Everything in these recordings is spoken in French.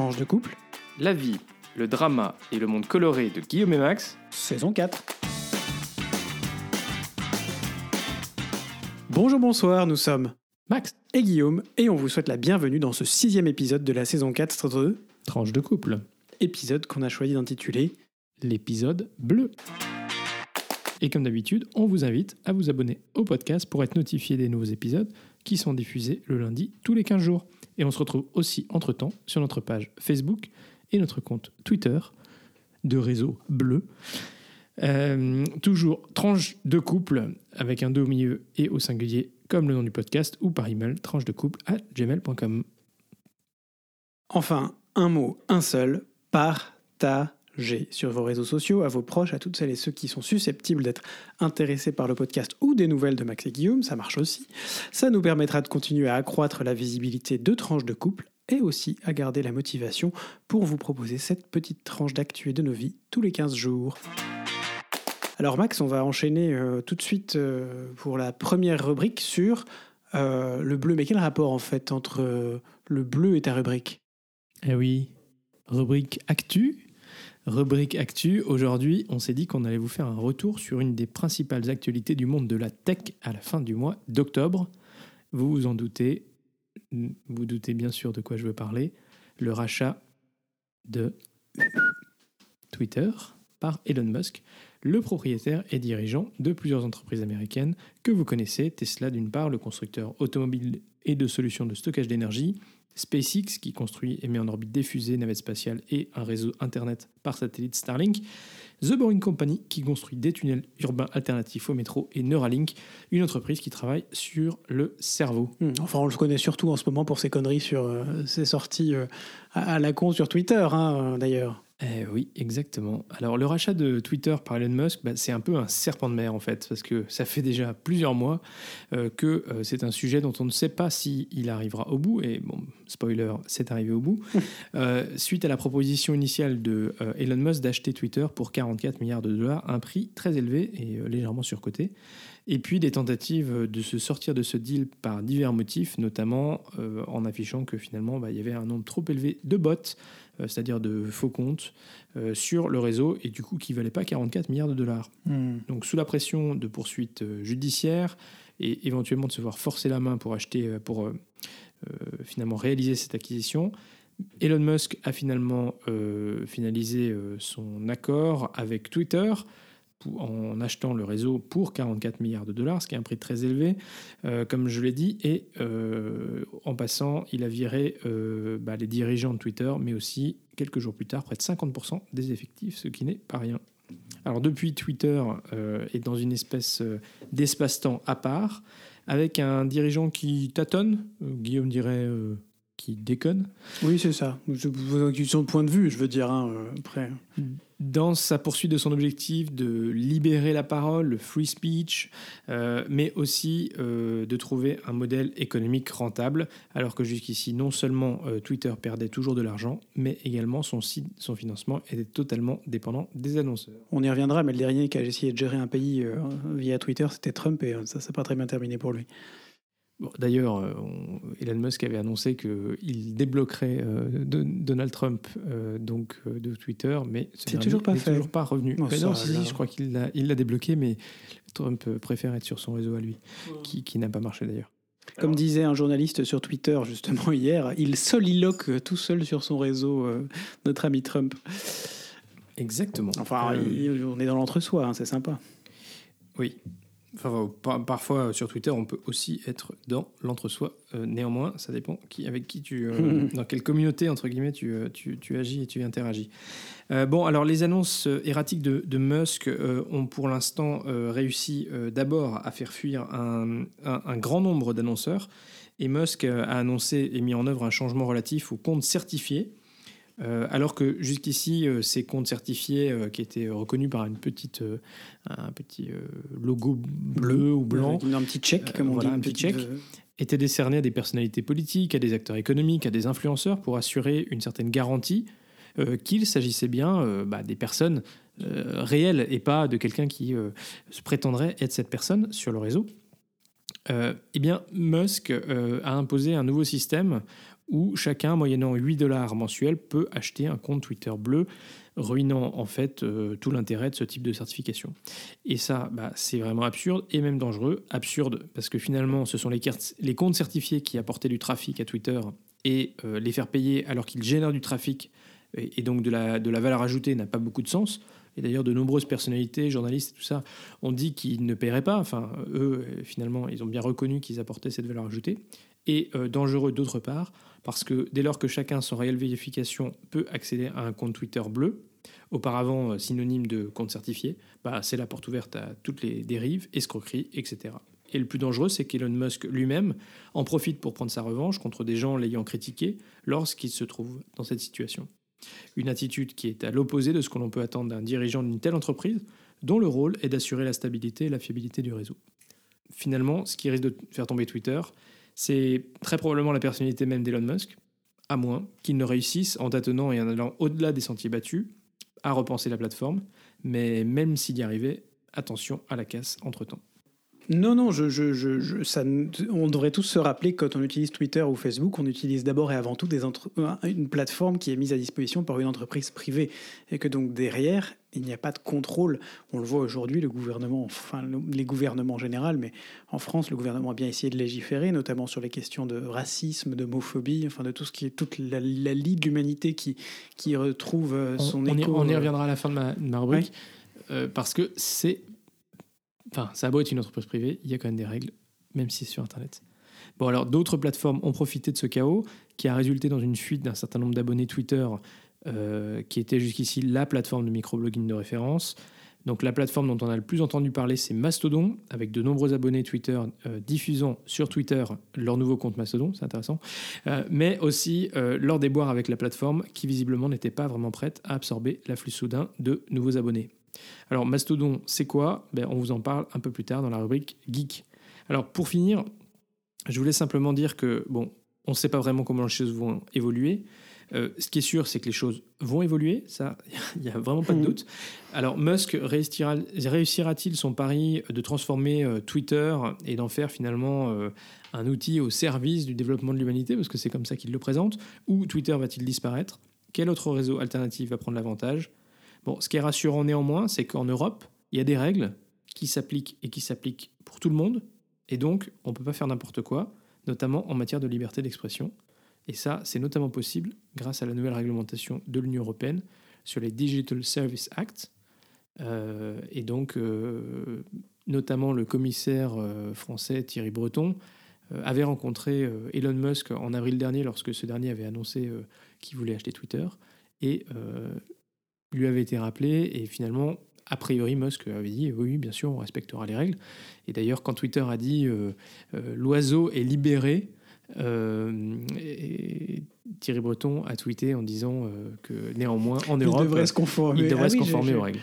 Tranche de couple, La vie, le drama et le monde coloré de Guillaume et Max. saison 4. Bonjour, bonsoir, nous sommes Max, et Guillaume et on vous souhaite la bienvenue dans ce sixième épisode de la saison 4 de tranche de couple. épisode qu'on a choisi d'intituler L'épisode bleu. Et comme d'habitude, on vous invite à vous abonner au podcast pour être notifié des nouveaux épisodes qui sont diffusés le lundi tous les 15 jours. Et on se retrouve aussi entre-temps sur notre page Facebook et notre compte Twitter de réseau bleu. Euh, toujours tranche de couple avec un 2 au milieu et au singulier comme le nom du podcast ou par email tranche de couple à gmail.com. Enfin, un mot, un seul, partagez sur vos réseaux sociaux, à vos proches, à toutes celles et ceux qui sont susceptibles d'être intéressés par le podcast ou des nouvelles de Max et Guillaume, ça marche aussi. Ça nous permettra de continuer à accroître la visibilité de tranches de couple et aussi à garder la motivation pour vous proposer cette petite tranche d'actu et de nos vies tous les 15 jours. Alors Max, on va enchaîner euh, tout de suite euh, pour la première rubrique sur euh, le bleu. Mais quel rapport en fait entre le bleu et ta rubrique? Eh oui, rubrique Actu. Rubrique Actu, aujourd'hui, on s'est dit qu'on allait vous faire un retour sur une des principales actualités du monde de la tech à la fin du mois d'octobre. Vous vous en doutez, vous doutez bien sûr de quoi je veux parler, le rachat de Twitter par Elon Musk, le propriétaire et dirigeant de plusieurs entreprises américaines que vous connaissez, Tesla d'une part, le constructeur automobile et de solutions de stockage d'énergie, SpaceX qui construit et met en orbite des fusées, navettes spatiales et un réseau Internet par satellite Starlink, The Boring Company qui construit des tunnels urbains alternatifs au métro et Neuralink, une entreprise qui travaille sur le cerveau. Hmm, Enfin, on le connaît surtout en ce moment pour ses conneries sur euh, ses sorties euh, à, la con sur Twitter, hein, euh, d'ailleurs. Eh oui, exactement. Alors le rachat de Twitter par Elon Musk, bah, c'est un peu un serpent de mer en fait, parce que ça fait déjà plusieurs mois euh, que euh, c'est un sujet dont on ne sait pas s'il arrivera au bout, et bon, spoiler, c'est arrivé au bout, Euh, suite à la proposition initiale de Elon Musk d'acheter Twitter pour 44 milliards de dollars, un prix très élevé et légèrement surcoté. Et puis des tentatives de se sortir de ce deal par divers motifs, notamment en affichant que finalement bah, il y avait un nombre trop élevé de bots, c'est-à-dire de faux comptes, euh, sur le réseau et du coup qui ne valait pas 44 milliards de dollars. Hmm. Donc sous la pression de poursuites euh, judiciaires et éventuellement de se voir forcer la main pour acheter, euh, pour euh, euh, finalement réaliser cette acquisition, Elon Musk a finalement euh, finalisé euh, son accord avec Twitter en achetant le réseau pour 44 milliards de dollars, ce qui est un prix très élevé, euh, comme je l'ai dit, et euh, en passant, il a viré euh, bah, les dirigeants de Twitter, mais aussi quelques jours plus tard, près de 50% des effectifs, ce qui n'est pas rien. Alors depuis, Twitter est dans une espèce d'espace-temps à part, avec un dirigeant qui tâtonne, Guillaume dirait qui déconne, Oui, c'est ça. C'est une question de point de vue, je veux dire, hein, euh, après. dans sa poursuite de son objectif de libérer la parole, le free speech, euh, mais aussi euh, de trouver un modèle économique rentable, alors que jusqu'ici, non seulement euh, Twitter perdait toujours de l'argent, mais également son, site, son financement était totalement dépendant des annonceurs. On y reviendra, mais le dernier qui a essayé de gérer un pays via Twitter, c'était Trump, et euh, ça, c'est pas très bien terminé pour lui. Bon, D'ailleurs, euh, on- Elon Musk avait annoncé qu'il débloquerait euh, de- Donald Trump euh, donc euh, de Twitter, mais ce C'est toujours pas fait. toujours pas revenu. Oh, Mais ça, non, si, si, je crois qu'il l'a il débloqué, mais Trump préfère être sur son réseau à lui, qui, qui n'a pas marché d'ailleurs. Comme disait un journaliste sur Twitter, justement, hier, il soliloque tout seul sur son réseau, euh, notre ami Trump. Exactement. Enfin, Euh, il- on est dans l'entre-soi, hein, c'est sympa. Oui. Enfin, euh, par- parfois euh, sur Twitter, on peut aussi être dans l'entre-soi. Euh, néanmoins, ça dépend qui, avec qui tu, euh, dans quelle communauté entre guillemets tu, tu, tu agis et tu interagis. Euh, bon, alors les annonces erratiques de, de Musk ont pour l'instant réussi d'abord à faire fuir un, un- un grand nombre d'annonceurs. Et Musk a annoncé et mis en œuvre un changement relatif aux comptes certifiés. Euh, alors que jusqu'ici, euh, ces comptes certifiés euh, qui étaient reconnus par une petite, un petit logo bleu ou blanc un petit check, comme on voilà, dit. un une petit petite, check. étaient décernés à des personnalités politiques, à des acteurs économiques, à des influenceurs pour assurer une certaine garantie qu'il s'agissait bien bah, des personnes réelles et pas de quelqu'un qui se prétendrait être cette personne sur le réseau. Eh bien, Musk a imposé un nouveau système où chacun, moyennant 8 dollars mensuels, peut acheter un compte Twitter bleu, ruinant en fait euh, tout l'intérêt de ce type de certification. Et ça, bah, c'est vraiment absurde et même dangereux. Absurde parce que finalement, ce sont les, comptes certifiés qui apportaient du trafic à Twitter et euh, les faire payer alors qu'ils génèrent du trafic et, donc de la, de la valeur ajoutée n'a pas beaucoup de sens. Et d'ailleurs, de nombreuses personnalités, journalistes tout ça, ont dit qu'ils ne paieraient pas. Enfin, eux, finalement, ils ont bien reconnu qu'ils apportaient cette valeur ajoutée. Et euh, dangereux d'autre part, parce que dès lors que chacun, sans réelle vérification, peut accéder à un compte Twitter bleu, auparavant euh, synonyme de compte certifié, bah, c'est la porte ouverte à toutes les dérives, escroqueries, etc. Et le plus dangereux, c'est qu'Elon Musk lui-même en profite pour prendre sa revanche contre des gens l'ayant critiqué lorsqu'il se trouve dans cette situation. Une attitude qui est à l'opposé de ce que l'on peut attendre d'un dirigeant d'une telle entreprise, dont le rôle est d'assurer la stabilité et la fiabilité du réseau. Finalement, ce qui risque de faire tomber Twitter, c'est très probablement la personnalité même d'Elon Musk, à moins qu'il ne réussisse, en tâtonnant et en allant au-delà des sentiers battus, à repenser la plateforme, mais même s'il y arrivait, attention à la casse entre-temps. Non, non, on devrait tous se rappeler que quand on utilise Twitter ou Facebook, on utilise d'abord et avant tout une plateforme qui est mise à disposition par une entreprise privée. Et que donc derrière, il n'y a pas de contrôle. On le voit aujourd'hui, le gouvernement, enfin les gouvernements en général, mais en France, le gouvernement a bien essayé de légiférer, notamment sur les questions de racisme, d'homophobie, enfin de tout ce qui est toute la, la lie de l'humanité qui, qui retrouve euh, son on, écho. On y, reviendra à la fin de ma, rubrique. Euh, parce que c'est Enfin, ça a beau être une entreprise privée, il y a quand même des règles, même si c'est sur Internet. Bon, alors d'autres plateformes ont profité de ce chaos qui a résulté dans une fuite d'un certain nombre d'abonnés Twitter euh, qui était jusqu'ici la plateforme de microblogging de référence. Donc la plateforme dont on a le plus entendu parler, c'est Mastodon, avec de nombreux abonnés Twitter euh, diffusant sur Twitter leur nouveau compte Mastodon, c'est intéressant, euh, mais aussi leur déboire avec la plateforme qui visiblement n'était pas vraiment prête à absorber l'afflux soudain de nouveaux abonnés. Alors Mastodon, c'est quoi? Ben, On vous en parle un peu plus tard dans la rubrique Geek. Alors pour finir, je voulais simplement dire que, bon, on ne sait pas vraiment comment les choses vont évoluer. Euh, ce qui est sûr, c'est que les choses vont évoluer, ça, il n'y a vraiment pas de mmh. doute. Alors, Musk réussira-t-il son pari de transformer euh, Twitter et d'en faire finalement euh, un outil au service du développement de l'humanité, parce que c'est comme ça qu'il le présente, ou Twitter va-t-il disparaître? Quel autre réseau alternatif va prendre l'avantage? Bon, ce qui est rassurant néanmoins, c'est qu'en Europe, il y a des règles qui s'appliquent et qui s'appliquent pour tout le monde, et donc on ne peut pas faire n'importe quoi, notamment en matière de liberté d'expression. Et ça, c'est notamment possible grâce à la nouvelle réglementation de l'Union européenne sur les Digital Service Act. Euh, et donc, euh, notamment le commissaire euh, français Thierry Breton avait rencontré Elon Musk en avril dernier lorsque ce dernier avait annoncé qu'il voulait acheter Twitter. Et lui avait été rappelé et finalement, a priori, Musk avait dit oui, bien sûr, on respectera les règles. Et d'ailleurs, quand Twitter a dit l'oiseau est libéré, euh, Thierry Breton a tweeté en disant que néanmoins, en Europe, il devrait se conformer, il devrait ah se conformer aux règles.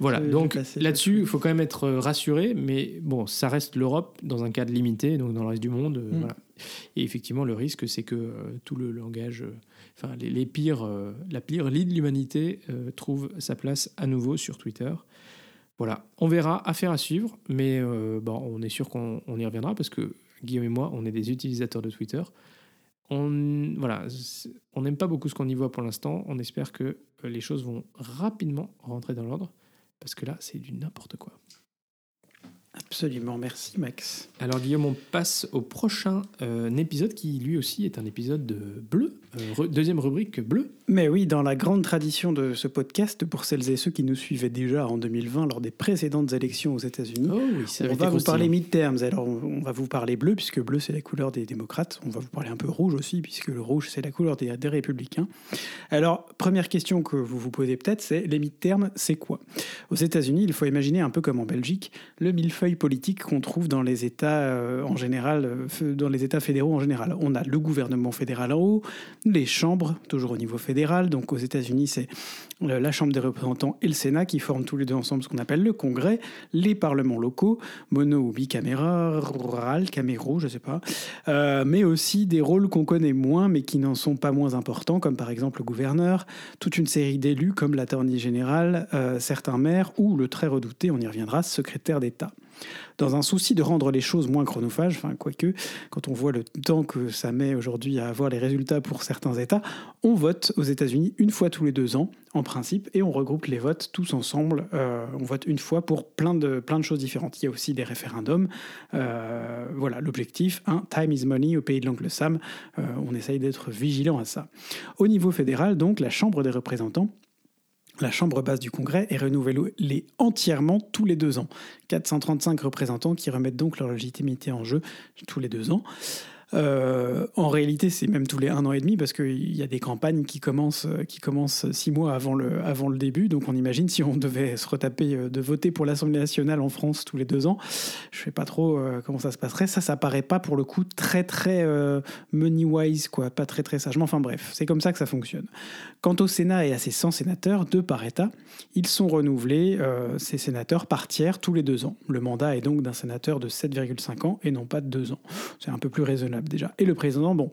Voilà, donc là-dessus, il faut quand même être rassuré, mais bon, ça reste l'Europe dans un cadre limité, donc dans le reste du monde. Mm. Voilà. Et effectivement, le risque, c'est que tout le langage enfin, les, pires, euh, la pire lie de l'humanité euh, trouve sa place à nouveau sur Twitter. Voilà, on verra, affaire à suivre, mais euh, bon, on est sûr qu'on y reviendra parce que Guillaume et moi, on est des utilisateurs de Twitter. On voilà, on n'aime pas beaucoup ce qu'on y voit pour l'instant. On espère que les choses vont rapidement rentrer dans l'ordre parce que là, c'est du n'importe quoi. Absolument, merci Max. Alors Guillaume, on passe au prochain euh, épisode qui lui aussi est un épisode de bleu, euh, deuxième rubrique bleu. Mais oui, dans la grande tradition de ce podcast, pour celles et ceux qui nous suivaient déjà en 2020 lors des précédentes élections aux États-Unis, oh oui, on va vous parler midterms. Alors on, va vous parler bleu puisque bleu c'est la couleur des démocrates. On va vous parler un peu rouge aussi puisque le rouge c'est la couleur des, des républicains. Alors première question que vous vous posez peut-être, c'est les midterms, c'est quoi? Aux États-Unis, il faut imaginer un peu comme en Belgique, le millefeuille politique qu'on trouve dans les États euh, en général, euh, dans les États fédéraux en général. On a le gouvernement fédéral en haut, les chambres, toujours au niveau fédéral. Donc aux États-Unis, c'est euh, la Chambre des représentants et le Sénat qui forment tous les deux ensemble ce qu'on appelle le Congrès, les parlements locaux, mono ou bicaméral, caméraux, je sais pas, mais aussi des rôles qu'on connaît moins mais qui n'en sont pas moins importants, comme par exemple le gouverneur, toute une série d'élus comme l'attorney général, certains maires ou le très redouté, on y reviendra, secrétaire d'État. Dans un souci de rendre les choses moins chronophages, enfin quoique, quand on voit le temps que ça met aujourd'hui à avoir les résultats pour certains États, on vote aux États-Unis une fois tous les deux ans, en principe, et on regroupe les votes tous ensemble. Euh, on vote une fois pour plein de, plein de choses différentes. Il y a aussi des référendums. Euh, voilà, l'objectif, un, time is money au pays de l'oncle Sam. Euh, on essaye d'être vigilant à ça. Au niveau fédéral, donc, la Chambre des représentants la Chambre basse du Congrès est renouvelée entièrement tous les deux ans. 435 représentants qui remettent donc leur légitimité en jeu tous les deux ans. Euh, en réalité, c'est même tous les un an et demi parce qu'il y a des campagnes qui commencent, euh, qui commencent six mois avant le, début. Donc on imagine si on devait se retaper euh, de voter pour l'Assemblée nationale en France tous les deux ans, je ne sais pas trop comment ça se passerait. Ça, ça paraît pas pour le coup très très money-wise, quoi, pas très très sagement. Enfin bref, c'est comme ça que ça fonctionne. Quant au Sénat et à ses 100 sénateurs, deux par État, ils sont renouvelés, ces sénateurs, par tiers tous les deux ans. Le mandat est donc d'un sénateur de 7,5 ans et non pas de deux ans. C'est un peu plus raisonnable déjà. Et le président, bon,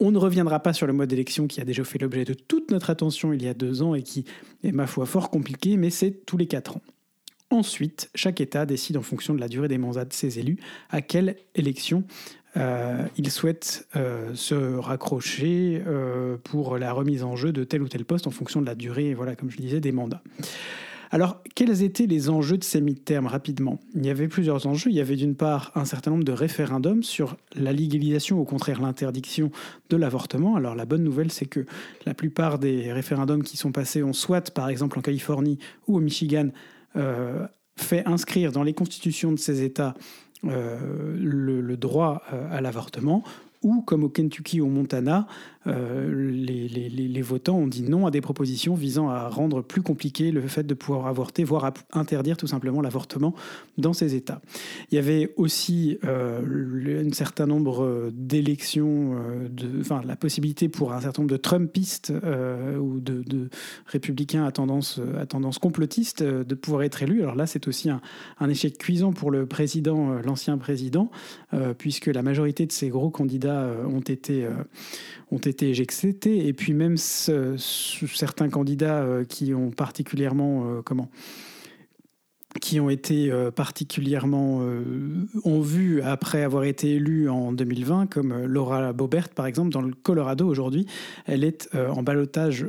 on ne reviendra pas sur le mode d'élection qui a déjà fait l'objet de toute notre attention il y a deux ans et qui est, ma foi, fort compliqué, mais c'est tous les quatre ans. Ensuite, chaque État décide en fonction de la durée des mandats de ses élus à quelle élection euh, il souhaite euh, se raccrocher euh, pour la remise en jeu de tel ou tel poste en fonction de la durée, voilà, comme je disais, des mandats. Alors, quels étaient les enjeux de ces mi-termes rapidement? Il y avait plusieurs enjeux. Il y avait d'une part un certain nombre de référendums sur la légalisation, au contraire l'interdiction de l'avortement. Alors la bonne nouvelle, c'est que la plupart des référendums qui sont passés ont soit, par exemple en Californie ou au Michigan, euh, fait inscrire dans les constitutions de ces États euh, le, droit euh, à l'avortement, ou comme au Kentucky ou au Montana, euh, les, votants ont dit non à des propositions visant à rendre plus compliqué le fait de pouvoir avorter, voire à interdire tout simplement l'avortement dans ces États. Il y avait aussi euh, un certain nombre d'élections, euh, enfin la possibilité pour un certain nombre de Trumpistes ou de, républicains à tendance, à complotiste de pouvoir être élus. Alors là, c'est aussi un, échec cuisant pour le président, l'ancien président, puisque la majorité de ces gros candidats ont été été et puis même certains candidats euh, qui ont particulièrement euh, comment qui ont été euh, particulièrement ont vu après avoir été élus en 2020, comme Laura Bobert par exemple dans le Colorado aujourd'hui, elle est en balotage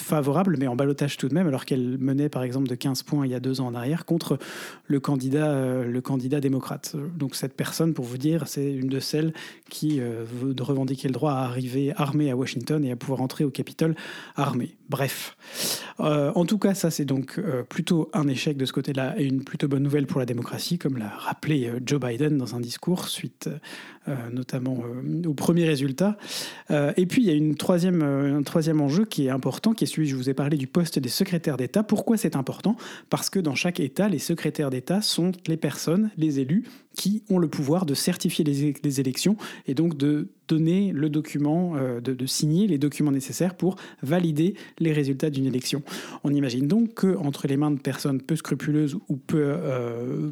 favorable, mais en balotage tout de même, alors qu'elle menait par exemple de 15 points il y a deux ans en arrière contre le candidat, euh, le candidat démocrate. Donc cette personne, pour vous dire, c'est une de celles qui euh, veut revendiquer le droit à arriver armée à Washington et à pouvoir entrer au Capitole armée. Bref. Euh, en tout cas, ça c'est donc plutôt un échec de ce côté-là et une plutôt bonne nouvelle pour la démocratie, comme l'a rappelé Joe Biden dans un discours suite notamment au premier résultat. et puis il y a une troisième, un troisième enjeu qui est important, qui est je vous ai parlé du poste des secrétaires d'État. Pourquoi c'est important? Parce que dans chaque État, les secrétaires d'État sont les personnes, les élus, qui ont le pouvoir de certifier les, élections et donc de donner le document, euh, de, signer les documents nécessaires pour valider les résultats d'une élection. On imagine donc que entre les mains de personnes peu scrupuleuses ou peu, euh,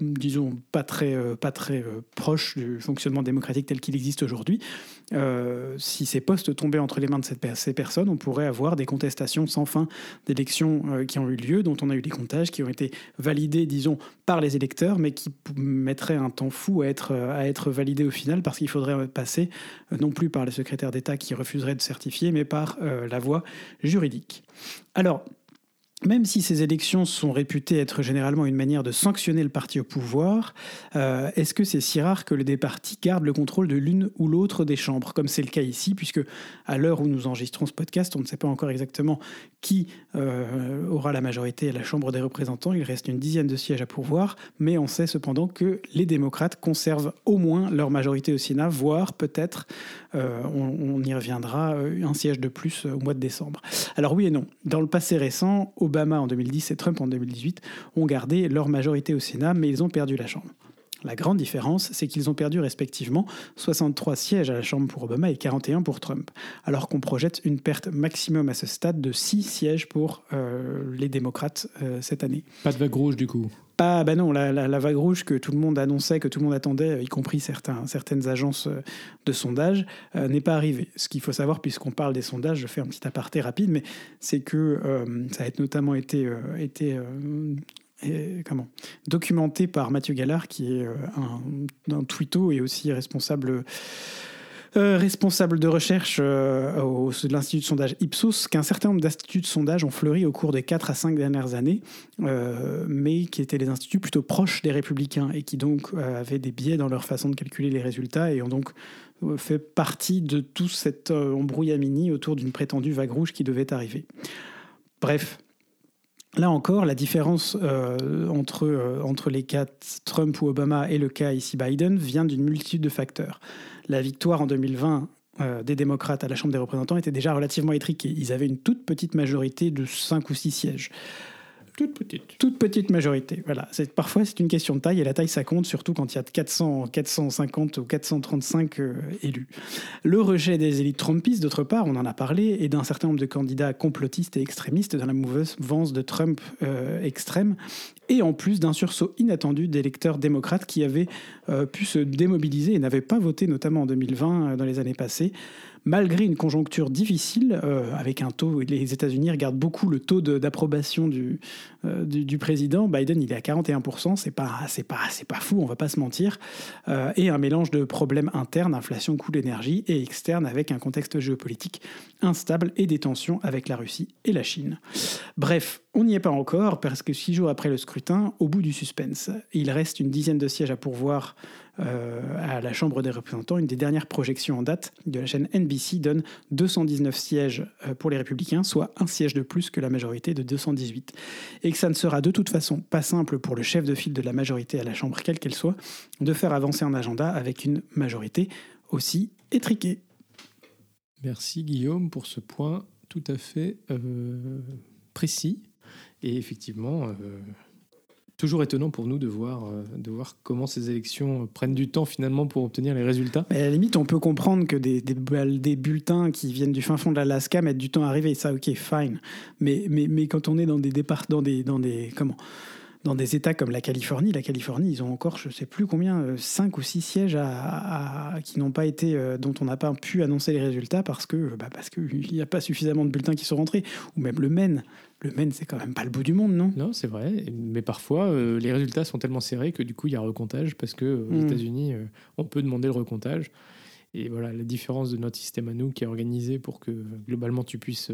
disons, pas très, euh, pas très proches du fonctionnement démocratique tel qu'il existe aujourd'hui, si ces postes tombaient entre les mains de ces personnes, on pourrait avoir des contestations sans fin d'élections qui ont eu lieu, dont on a eu des comptages qui ont été validés, disons, par les électeurs, mais qui mettraient un temps fou à être, à être validé au final parce qu'il faudrait passer euh, non plus par les secrétaires d'État qui refuseraient de certifier, mais par euh, la voie juridique. Alors, même si ces élections sont réputées être généralement une manière de sanctionner le parti au pouvoir, euh, est-ce que c'est si rare que les deux partis gardent le contrôle de l'une ou l'autre des chambres, comme c'est le cas ici, puisque à l'heure où nous enregistrons ce podcast, on ne sait pas encore exactement qui euh, aura la majorité à la Chambre des représentants. Il reste une dizaine de sièges à pourvoir, mais on sait cependant que les démocrates conservent au moins leur majorité au Sénat, voire peut-être, euh, on, on, y reviendra, un siège de plus au mois de décembre. Alors oui et non. Dans le passé récent, au Obama en 2010 et Trump en 2018 ont gardé leur majorité au Sénat, mais ils ont perdu la Chambre. La grande différence, c'est qu'ils ont perdu respectivement 63 sièges à la Chambre pour Obama et 41 pour Trump, alors qu'on projette une perte maximum à ce stade de 6 sièges pour euh, les démocrates euh, cette année. Pas de vague rouge du coup? Pas, bah non, la, vague rouge que tout le monde annonçait, que tout le monde attendait, y compris certains, certaines agences euh, de sondage, n'est pas arrivée. Ce qu'il faut savoir, puisqu'on parle des sondages, je fais un petit aparté rapide, mais c'est que ça a notamment été, été comment, documenté par Mathieu Gallard, qui est un, un twitto et aussi responsable euh, responsable de recherche euh, au, de l'Institut de sondage Ipsos, qu'un certain nombre d'instituts de sondage ont fleuri au cours des 4 à 5 dernières années, euh, mais qui étaient des instituts plutôt proches des républicains et qui donc avaient des biais dans leur façon de calculer les résultats et ont donc fait partie de tout cet embrouillamini autour d'une prétendue vague rouge qui devait arriver. Bref, Là encore, la différence entre, entre les cas Trump ou Obama et le cas ici Biden vient d'une multitude de facteurs la victoire en 2020 euh, des démocrates à la Chambre des représentants était déjà relativement étriquée. Ils avaient une toute petite majorité de 5 ou 6 sièges. Toute petite. Majorité. Voilà. Parfois, c'est une question de taille et la taille, ça compte, surtout quand il y a 400, 450 ou 435 euh, élus. Le rejet des élites trumpistes, d'autre part, on en a parlé, et d'un certain nombre de candidats complotistes et extrémistes dans la mouvance de Trump euh, extrême, et en plus d'un sursaut inattendu d'électeurs démocrates qui avaient euh, pu se démobiliser et n'avaient pas voté, notamment en 2020, dans les années passées malgré une conjoncture difficile, euh, avec un taux, les États-Unis regardent beaucoup le taux d'approbation euh, du, président. Biden, il est à 41%, c'est pas, pas, pas fou, on va pas se mentir. Euh, et un mélange de problèmes internes, inflation, coût de l'énergie, et externes avec un contexte géopolitique instable et des tensions avec la Russie et la Chine. Bref, on n'y est pas encore, parce que six jours après le scrutin, au bout du suspense, il reste une dizaine de sièges à pourvoir à la Chambre des représentants. Une des dernières projections en date de la chaîne NBC donne 219 sièges euh, pour les républicains, soit un siège de plus que la majorité de 218. Et que ça ne sera de toute façon pas simple pour le chef de file de la majorité à la Chambre, quelle qu'elle soit, de faire avancer un agenda avec une majorité aussi étriquée. Merci Guillaume pour ce point tout à fait euh, précis. Et effectivement, toujours étonnant pour nous de voir, euh, de voir comment ces élections prennent du temps finalement pour obtenir les résultats. Mais à la limite, on peut comprendre que des, des, bulletins qui viennent du fin fond de l'Alaska mettent du temps à arriver. Ça, ok, fine. Mais, mais, mais quand on est dans des départs, dans des, dans des comment dans des États comme la Californie, la Californie, ils ont encore, je ne sais plus combien, 5 euh, ou 6 sièges à, qui n'ont pas été, euh, dont on n'a pas pu annoncer les résultats parce que bah parce qu'il n'y a pas suffisamment de bulletins qui sont rentrés. Ou même le Maine. Le Maine, c'est quand même pas le bout du monde, non? Non, c'est vrai. Mais parfois, euh, les résultats sont tellement serrés que du coup, il y a recomptage parce que aux hmm. États-Unis, on peut demander le recomptage. Et voilà, la différence de notre système à nous qui est organisé pour que globalement tu puisses.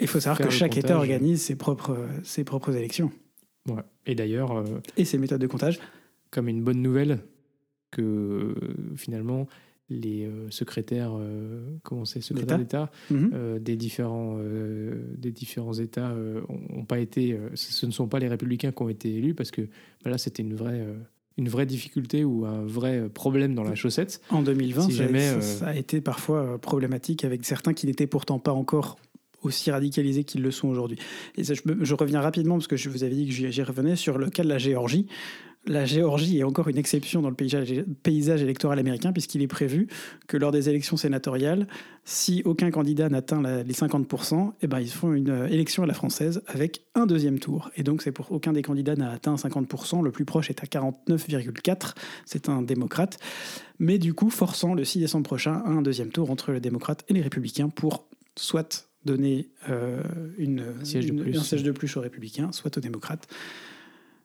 Il faut savoir que chaque État organise ses propres, ses propres élections. Ouais. Et d'ailleurs. Euh, et ces méthodes de comptage. Comme une bonne nouvelle que euh, finalement les euh, secrétaires, comment c'est, secrétaires d'État mhm. des différents des différents États ont pas été, ce ne sont pas les républicains qui ont été élus parce que bah là c'était une vraie une vraie difficulté ou un vrai problème dans la chaussette. En 2020, ça, ça, a été parfois problématique avec certains qui n'étaient pourtant pas encore aussi radicalisés qu'ils le sont aujourd'hui. Et je, reviens rapidement, parce que je vous avais dit que j'y revenais, sur le cas de la Géorgie. La Géorgie est encore une exception dans le paysage, électoral américain, puisqu'il est prévu que lors des élections sénatoriales, si aucun candidat n'atteint les 50%, eh ben, ils font une euh, élection à la française avec un deuxième tour. Et donc, c'est pour aucun des candidats n'a atteint 50%. Le plus proche est à 49,4%. C'est un démocrate. Mais du coup, forçant le 6 décembre prochain un deuxième tour entre les démocrates et les républicains pour soit donner euh, une, un, siège de plus aux républicains, soit aux démocrates.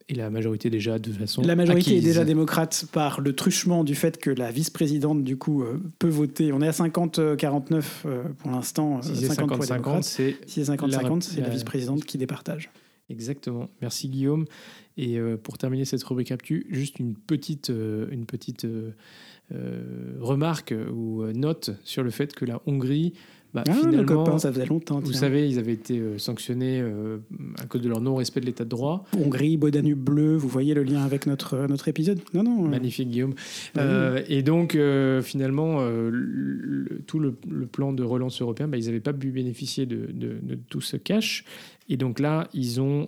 Et la majorité déjà de façon. La majorité est déjà démocrate par le truchement du fait que la vice-présidente du coup euh, peut voter. On est à 50-49 euh, pour l'instant. 50-50, c'est 50-50, c'est la, vice-présidente qui départage. Exactement. Merci Guillaume. Et pour terminer cette rubrique Aptu, juste une petite, une petite remarque ou note sur le fait que la Hongrie bah, ah, finalement, ça faisait longtemps. Vous savez, ils avaient été euh, sanctionnés euh, à cause de leur non-respect de l'état de droit. Hongrie, Bodanube bleu, vous voyez le lien avec notre, euh, notre épisode? Non, non. Magnifique, Guillaume. Bah et donc, finalement, tout le, plan de relance européen, bah, ils n'avaient pas pu bénéficier de, de, tout ce cash. Et donc là, ils ont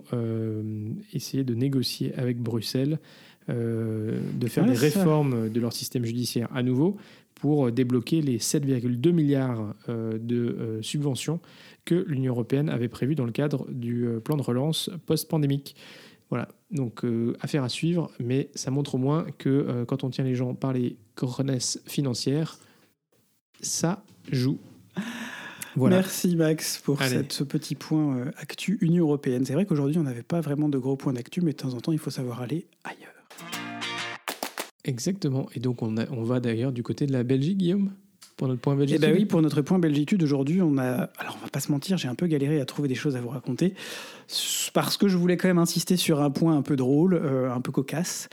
essayé de négocier avec Bruxelles. de faire des réformes de leur système judiciaire à nouveau pour débloquer les 7,2 milliards euh, de euh, subventions que l'Union européenne avait prévues dans le cadre du euh, plan de relance post-pandémique. Voilà, donc affaire à suivre, mais ça montre au moins que quand on tient les gens par les cornesses financières, ça joue. Voilà. Merci Max pour cette- ce petit point euh, actu Union européenne. C'est vrai qu'aujourd'hui on n'avait pas vraiment de gros points d'actu, mais de temps en temps il faut savoir aller ailleurs. Exactement. Et donc, on, a- on va d'ailleurs du côté de la Belgique, Guillaume, pour notre point Belgique. Eh ben oui, pour notre point Belgitude aujourd'hui, on a. Alors on va pas se mentir, j'ai un peu galéré à trouver des choses à vous raconter parce que je voulais quand même insister sur un point un peu drôle, euh, un peu cocasse.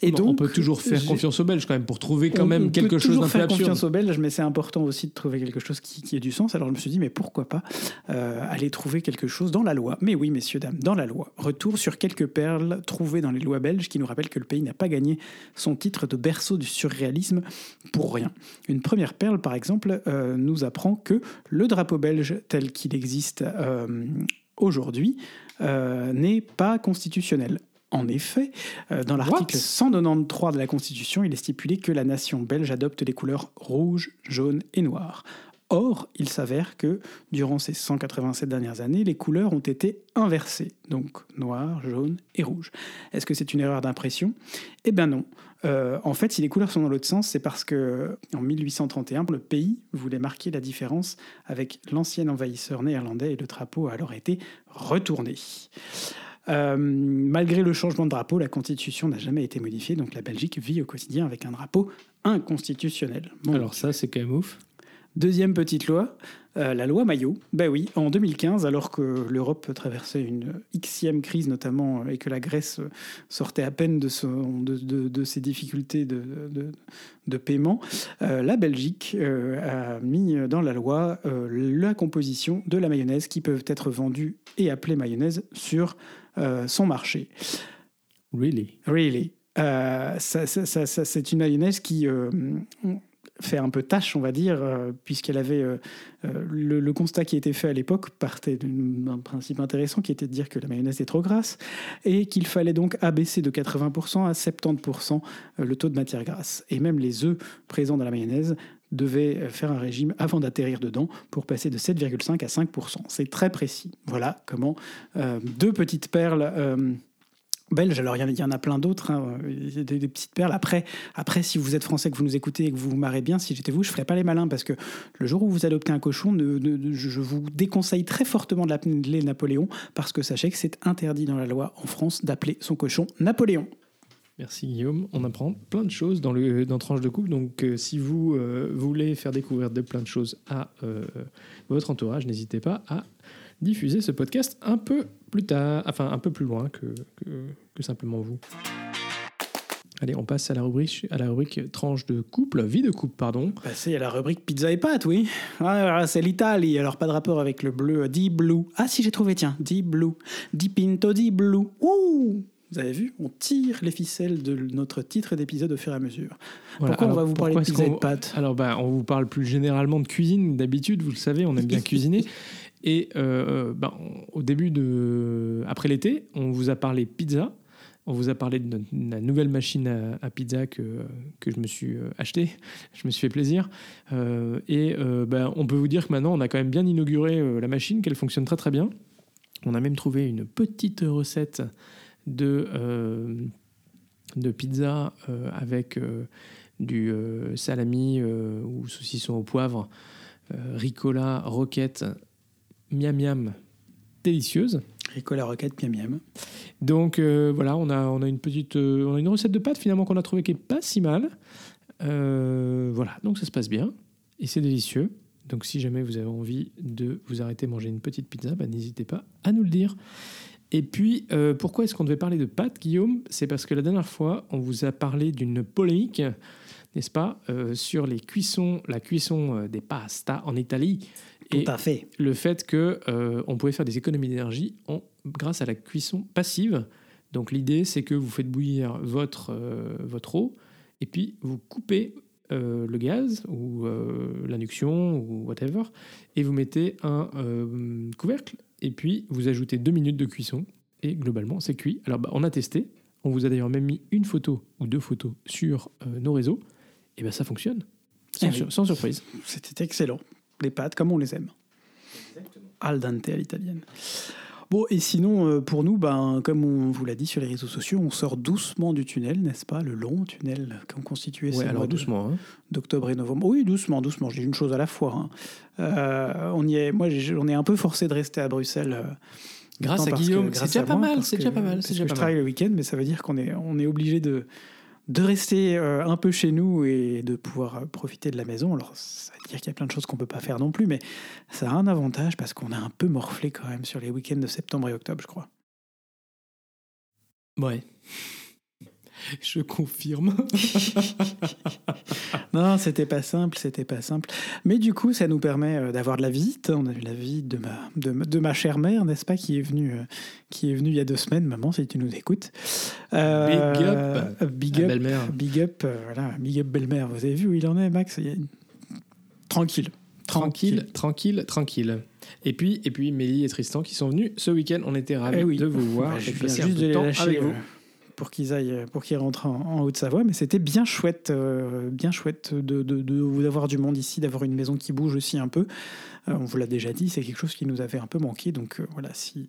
Et Bon, donc on peut toujours faire confiance aux Belges quand même pour trouver quand on- même on quelque peut chose d'un peu faire absurde. confiance aux Belges, mais c'est important aussi de trouver quelque chose qui, qui ait du sens. Alors je me suis dit, mais pourquoi pas euh, aller trouver quelque chose dans la loi Mais oui, messieurs, dames, dans la loi. Retour sur quelques perles trouvées dans les lois belges qui nous rappellent que le pays n'a pas gagné son titre de berceau du surréalisme pour rien. Une première perle, par exemple, euh, nous apprend que le drapeau belge tel qu'il existe euh, aujourd'hui euh, n'est pas constitutionnel. En effet, euh, dans l'article What? 193 de la Constitution, il est stipulé que la nation belge adopte les couleurs rouge, jaune et noir. Or, il s'avère que durant ces 187 dernières années, les couleurs ont été inversées, donc noir, jaune et rouge. Est-ce que c'est une erreur d'impression? Eh bien non. Euh, en fait, si les couleurs sont dans l'autre sens, c'est parce que en 1831, le pays voulait marquer la différence avec l'ancien envahisseur néerlandais et le drapeau a alors été retourné. Euh, malgré le changement de drapeau, la Constitution n'a jamais été modifiée, donc la Belgique vit au quotidien avec un drapeau inconstitutionnel. Bon. Alors ça, c'est quand même ouf. Deuxième petite loi, euh, la loi Maillot. Ben oui, en 2015, alors que l'Europe traversait une xème crise notamment euh, et que la Grèce sortait à peine de, son- de, de- de ses difficultés de, paiement, euh, la Belgique euh, a mis dans la loi la composition de la mayonnaise qui peuvent être vendue et appelée mayonnaise sur son marché. Really? Really. Euh, ça- ça- ça- ça- c'est une mayonnaise qui euh, fait un peu tâche, on va dire, euh, puisqu'elle avait euh, euh, le, le constat qui était fait à l'époque partait d'un principe intéressant qui était de dire que la mayonnaise est trop grasse et qu'il fallait donc abaisser de 80% à 70% le taux de matière grasse. Et même les œufs présents dans la mayonnaise devaient faire un régime avant d'atterrir dedans pour passer de 7,5 à 5%. C'est très précis. Voilà comment euh, deux petites perles. euh, belges. Alors, il y en a- plein d'autres, hein, des, petites perles. Après, après, si vous êtes français, que vous nous écoutez et que vous vous marrez bien, si j'étais vous, je ne ferais pas les malins parce que le jour où vous adoptez un cochon, je vous déconseille très fortement de l'appeler Napoléon parce que sachez que c'est interdit dans la loi en France d'appeler son cochon Napoléon. Merci Guillaume. On apprend plein de choses dans, le, dans Tranche de Coupe. Donc, euh, si vous euh, voulez faire découvrir de plein de choses à euh, votre entourage, n'hésitez pas à diffuser ce podcast un peu plus tard, enfin un peu plus loin que, simplement vous. Allez, on passe à la rubrique, à la rubrique tranche de couple, vie de couple, pardon. Passez à la rubrique pizza et pâtes, oui. Ah, c'est l'Italie, alors pas de rapport avec le bleu Deep Blue. Ah si, j'ai trouvé, tiens, Deep Blue. Deep Pinto Deep Blue. Ouh Vous avez vu On tire les ficelles de notre titre d'épisode au fur et à mesure. Voilà. Pourquoi on va vous parler de pizza et de pâtes? Alors, bah, on vous parle plus généralement de cuisine. D'habitude, vous le savez, on aime bien cuisiner. Et euh, bah, on- au début de. Après l'été, on vous a parlé pizza. On vous a parlé de la nouvelle machine à, à pizza que, que je me suis euh, achetée. Je me suis fait plaisir. Euh, et euh, bah, on peut vous dire que maintenant, on a quand même bien inauguré la machine, qu'elle fonctionne très très bien. On a même trouvé une petite recette de, euh, de pizza euh, avec euh, du salami ou saucisson au poivre, ricola, roquette, miam miam, délicieuse. Ricola roquette, miam miam. Donc voilà, on a, on a une petite, on a une recette de pâtes finalement qu'on a trouvée qui est pas si mal. Voilà, donc ça se passe bien et c'est délicieux. Donc si jamais vous avez envie de vous arrêter manger une petite pizza, bah, n'hésitez pas à nous le dire. Et puis, euh, pourquoi est-ce qu'on devait parler de pâtes, Guillaume? C'est parce que la dernière fois, on vous a parlé d'une polémique, n'est-ce pas, euh, sur les cuissons, la cuisson euh, des pastas en Italie. Tout Et à fait. le fait que euh, on pouvait faire des économies d'énergie en- grâce à la cuisson passive. Donc l'idée, c'est que vous faites bouillir votre, votre eau et puis vous coupez euh, le gaz ou euh, l'induction ou whatever et vous mettez un euh, couvercle et puis vous ajoutez deux minutes de cuisson et globalement c'est cuit. Alors bah, on a testé, on vous a d'ailleurs même mis une photo ou deux photos sur nos réseaux et ben ça fonctionne sans, sur- sans surprise. C'était excellent. Les pâtes comme on les aime. Al dente à l'italienne. Bon, et sinon, euh, pour nous, ben, comme on vous l'a dit sur les réseaux sociaux, on sort doucement du tunnel, n'est-ce pas Le long tunnel qu'on constituait Ouais, ces alors mois de- doucement. hein. d'octobre et novembre. Oui, doucement, doucement. Je dis une chose à la fois. hein. Euh, on y est. Moi, j'ai- on est un peu forcé de rester à Bruxelles. euh, Grâce à Guillaume, c'est déjà à pas mal, c'est que- déjà pas mal, c'est déjà je pas travaille mal. le week-end, mais ça veut dire qu'on est, on est obligé de de rester euh, un peu chez nous et de pouvoir euh, profiter de la maison. Alors, ça veut dire qu'il y a plein de choses qu'on peut pas faire non plus, mais ça a un avantage parce qu'on a un peu morflé quand même sur les week-ends de septembre et octobre, je crois. Ouais. Je confirme. Non, c'était pas simple, c'était pas simple. Mais du coup, ça nous permet euh, d'avoir de la visite. On a eu la visite de ma, de, de ma chère mère, n'est-ce pas, qui est venue, euh, qui est venue il y a deux semaines, maman, si tu nous écoutes. Euh, Big up. Big up. belle-mère. Big up, euh, voilà, big up belle-mère. Vous avez vu où il en est, Max? Il a- Tranquille. Tranquille, tranquille, tranquille. Et puis, et puis Mélie et Tristan qui sont venus ce week-end. On était ravis Eh oui. de vous voir. Bah, et je viens juste de les lâcher avec vous. Pour qu'ils aillent, pour qu'ils rentrent en, Haute-Savoie. Mais c'était bien chouette, euh, bien chouette de- d'avoir du monde ici, d'avoir une maison qui bouge aussi un peu. Euh, on vous l'a déjà dit, c'est quelque chose qui nous avait un peu manqué. Donc euh, voilà, si,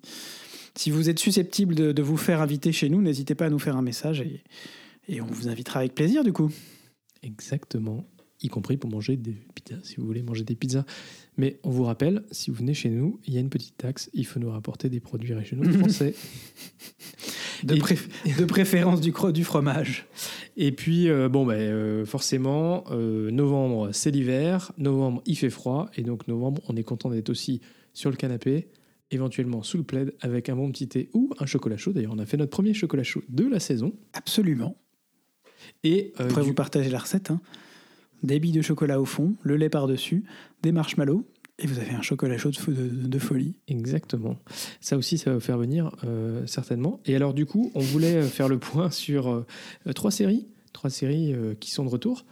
si vous êtes susceptible de, de vous faire inviter chez nous, n'hésitez pas à nous faire un message et, et on vous invitera avec plaisir du coup. Exactement. Y compris pour manger des pizzas, si vous voulez manger des pizzas. Mais on vous rappelle, si vous venez chez nous, il y a une petite taxe. Il faut nous rapporter des produits régionaux français. De, préférence du, fromage. Et puis, euh, bon, euh, forcément, euh, novembre, c'est l'hiver. Novembre, il fait froid. Et donc, novembre, on est content d'être aussi sur le canapé, éventuellement sous le plaid, avec un bon petit thé ou un chocolat chaud. D'ailleurs, on a fait notre premier chocolat chaud de la saison. Absolument. Et Je pourrais du- vous partager la recette. hein. Des billes de chocolat au fond, le lait par-dessus, des marshmallows, et vous avez un chocolat chaud de, fo- de- de folie. Exactement. Ça aussi, ça va vous faire venir euh, certainement. Et alors, du coup, on voulait euh, faire le point sur euh, trois séries, trois séries euh, qui sont de retour.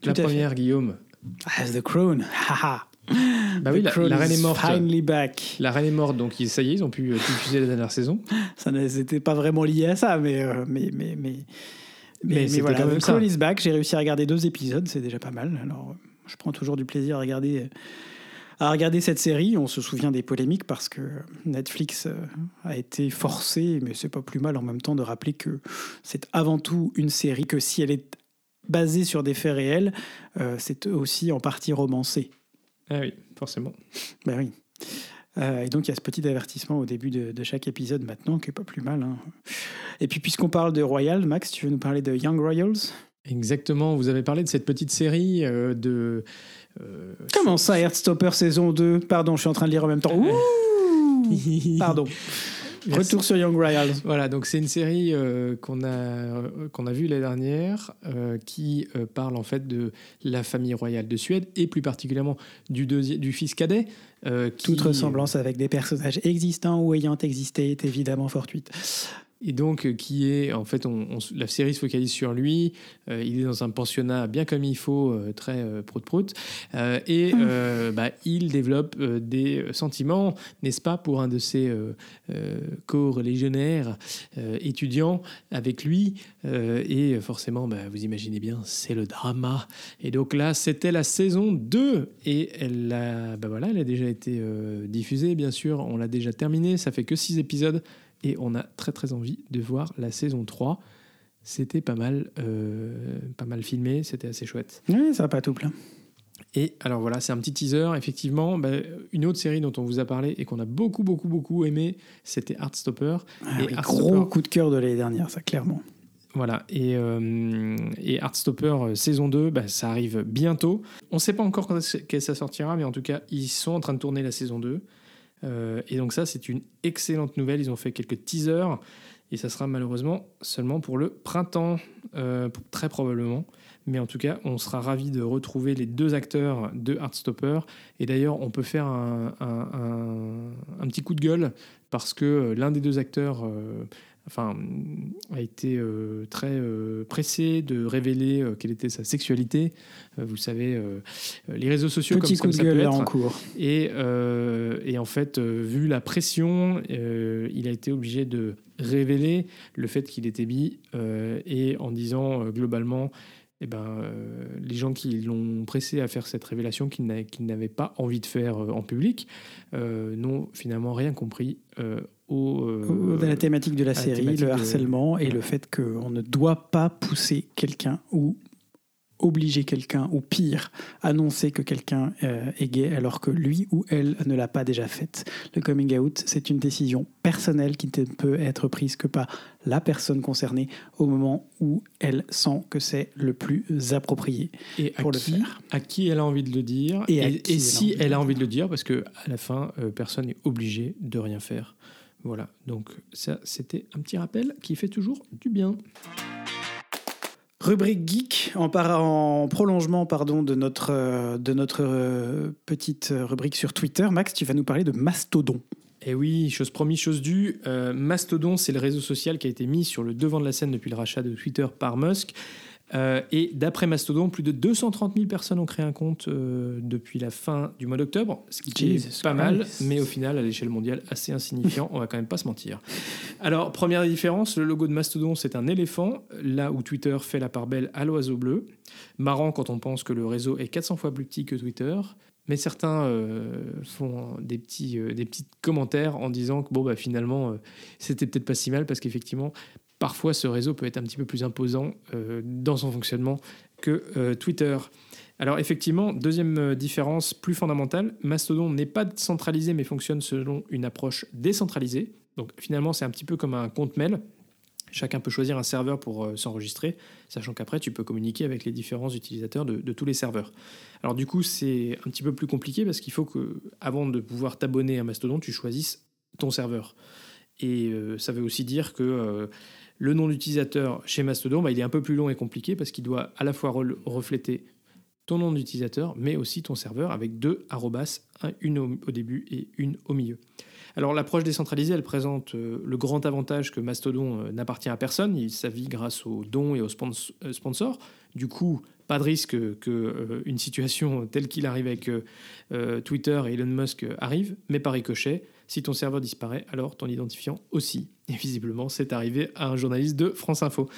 Tout la fait. première, Guillaume. As the crown. Haha. Bah oui, la, la reine est morte. Finally back. La reine est morte, donc ça y est, ils ont pu diffuser la dernière saison. Ça n'était pas vraiment lié à ça, mais euh, mais mais mais Mais voilà. quand même ça. Is back. J'ai réussi à regarder deux épisodes, c'est déjà pas mal. Alors, je prends toujours du plaisir à regarder à regarder cette série. On se souvient des polémiques parce que Netflix euh, a été forcé, mais c'est pas plus mal en même temps de rappeler que c'est avant tout une série que si elle est basée sur des faits réels, euh, c'est aussi en partie romancé. Ah oui, forcément. Ben oui. Euh, et donc il y a ce petit avertissement au début de, de chaque épisode maintenant qui est pas plus mal. hein. Et puis puisqu'on parle de Royal, Max, tu veux nous parler de Young Royals? Exactement, vous avez parlé de cette petite série euh, de... euh, Comment ça, Heartstopper saison 2 Pardon, je suis en train de lire en même temps. Ouh Pardon. Retour sur Young Royals. Voilà, donc c'est une série euh, qu'on a, euh, qu'on a vue l'année dernière, euh, qui parle en fait de la famille royale de Suède, et plus particulièrement du, deuxi- du fils cadet. Euh, qui- Toute ressemblance avec des personnages existants ou ayant existé est évidemment fortuite. Et donc, euh, qui est, en fait, on, on- la série se focalise sur lui. Euh, il est dans un pensionnat bien comme il faut, euh, très euh, prout-prout. Euh, et euh, bah, il développe des sentiments, n'est-ce pas, pour un de ses co-religionnaires étudiants avec lui. Et forcément, bah, vous imaginez bien, c'est le drama. Et donc là, c'était la saison 2. Et elle a, bah voilà, elle a déjà été diffusée, bien sûr. On l'a déjà terminée. Ça fait que 6 épisodes et on a très très envie de voir la saison 3. C'était pas mal, euh, pas mal filmé, c'était assez chouette. Oui, ça va pas tout plein. Et alors voilà, c'est un petit teaser. Effectivement, bah, une autre série dont on vous a parlé et qu'on a beaucoup beaucoup beaucoup aimé, c'était Heartstopper. Ah Et oui, Heartstopper- gros coup de cœur de l'année dernière, ça clairement. Voilà, et, euh, et Heartstopper euh, saison 2, bah, ça arrive bientôt. On ne sait pas encore quand ça sortira, mais en tout cas, ils sont en train de tourner la saison 2. Euh, et donc ça, c'est une excellente nouvelle. Ils ont fait quelques teasers, et ça sera malheureusement seulement pour le printemps, euh, très probablement. Mais en tout cas, on sera ravis de retrouver les deux acteurs de Heartstopper. Et d'ailleurs, on peut faire un, petit coup de gueule, parce que euh, l'un des deux acteurs... enfin, a été euh, très euh, pressé de révéler euh, quelle était sa sexualité. Euh, vous savez, les réseaux sociaux, Petit comme, coup comme de ça gueule peut là être. en cours. Et, et en fait, vu la pression, il a été obligé de révéler le fait qu'il était bi et en disant globalement, eh ben, les gens qui l'ont pressé à faire cette révélation qu'il n'a- qu'il n'avait pas envie de faire en public n'ont finalement rien compris. Au, euh, la thématique de la série, le harcèlement et le fait qu'on ne doit pas pousser quelqu'un ou obliger quelqu'un, ou pire, annoncer que quelqu'un euh, est gay alors que lui ou elle ne l'a pas déjà faite. Le coming out, c'est une décision personnelle qui ne peut être prise que par la personne concernée au moment où elle sent que c'est le plus approprié et pour le faire. À qui elle a envie de le dire et, si elle a envie de le dire, parce que à la fin, euh, personne n'est obligé de rien faire. Voilà, donc ça, c'était un petit rappel qui fait toujours du bien. Rubrique geek, en, en prolongement pardon, de notre, euh, de notre euh, petite rubrique sur Twitter. Max, tu vas nous parler de Mastodon. Eh oui, chose promise, chose due. Euh, Mastodon, c'est le réseau social qui a été mis sur le devant de la scène depuis le rachat de Twitter par Musk. Euh, et d'après Mastodon, plus de 230 000 personnes ont créé un compte euh, depuis la fin du mois d'octobre, ce qui est pas mal, mais au final, à l'échelle mondiale, assez insignifiant, on va quand même pas se mentir. Alors, première différence, le logo de Mastodon, c'est un éléphant, là où Twitter fait la part belle à l'oiseau bleu. Marrant quand on pense que le réseau est 400 fois plus petit que Twitter. Mais certains euh, font des petits, des petits commentaires en disant que bon, bah, finalement, c'était peut-être pas si mal parce qu'effectivement, parfois ce réseau peut être un petit peu plus imposant euh, dans son fonctionnement que euh, Twitter. Alors effectivement, deuxième euh, différence plus fondamentale, Mastodon n'est pas centralisé mais fonctionne selon une approche décentralisée. Donc finalement c'est un petit peu comme un compte mail. Chacun peut choisir un serveur pour s'enregistrer, sachant qu'après tu peux communiquer avec les différents utilisateurs de, de tous les serveurs. Alors du coup c'est un petit peu plus compliqué parce qu'il faut que, avant de pouvoir t'abonner à Mastodon, tu choisisses ton serveur. Et ça veut aussi dire que le nom d'utilisateur chez Mastodon, bah, il est un peu plus long et compliqué parce qu'il doit à la fois refléter ton nom d'utilisateur, mais aussi ton serveur avec deux arrobas, une au, début et une au milieu. Alors l'approche décentralisée, elle présente euh, le grand avantage que Mastodon euh, n'appartient à personne, il s'avit grâce aux dons et aux euh, sponsors. Du coup, pas de risque que une situation telle qu'il arrive avec Twitter et Elon Musk arrive, mais par ricochet, si ton serveur disparaît, alors ton identifiant aussi. Et visiblement, c'est arrivé à un journaliste de France Info.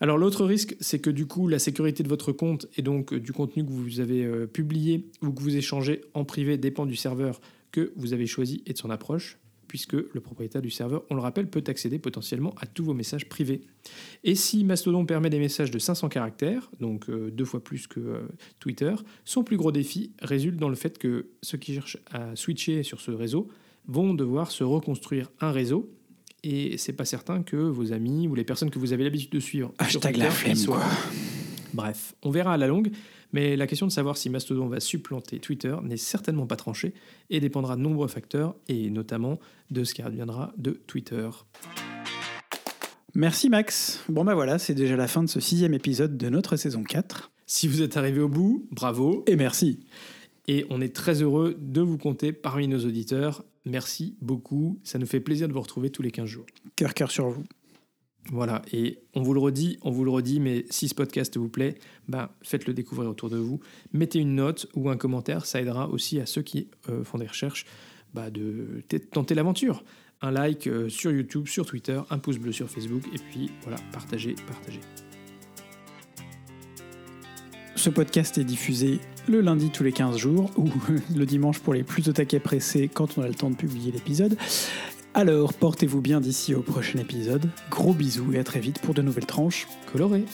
Alors l'autre risque, c'est que du coup, la sécurité de votre compte et donc euh, du contenu que vous avez euh, publié ou que vous échangez en privé dépend du serveur que vous avez choisi et de son approche, puisque le propriétaire du serveur, on le rappelle, peut accéder potentiellement à tous vos messages privés. Et si Mastodon permet des messages de 500 caractères, donc euh, deux fois plus que Twitter, son plus gros défi résulte dans le fait que ceux qui cherchent à switcher sur ce réseau vont devoir se reconstruire un réseau. Et c'est pas certain que vos amis ou les personnes que vous avez l'habitude de suivre. Hashtag la flemme, quoi. Bref, on verra à la longue, mais la question de savoir si Mastodon va supplanter Twitter n'est certainement pas tranchée et dépendra de nombreux facteurs, et notamment de ce qui adviendra de Twitter. Merci Max. Bon ben voilà, c'est déjà la fin de ce sixième épisode de notre saison 4. Si vous êtes arrivé au bout, bravo. Et merci. Et on est très heureux de vous compter parmi nos auditeurs. Merci beaucoup. Ça nous fait plaisir de vous retrouver tous les 15 jours. Cœur, cœur sur vous. Voilà, et on vous le redit, on vous le redit, mais si ce podcast vous plaît, bah, faites-le découvrir autour de vous. Mettez une note ou un commentaire, ça aidera aussi à ceux qui euh, font des recherches bah, de tenter l'aventure. Un like euh, sur YouTube, sur Twitter, un pouce bleu sur Facebook, et puis voilà, partagez, partagez. Ce podcast est diffusé le lundi tous les 15 jours ou le dimanche pour les plus au pressés quand on a le temps de publier l'épisode. Alors, portez-vous bien d'ici au prochain épisode. Gros bisous et à très vite pour de nouvelles tranches colorées.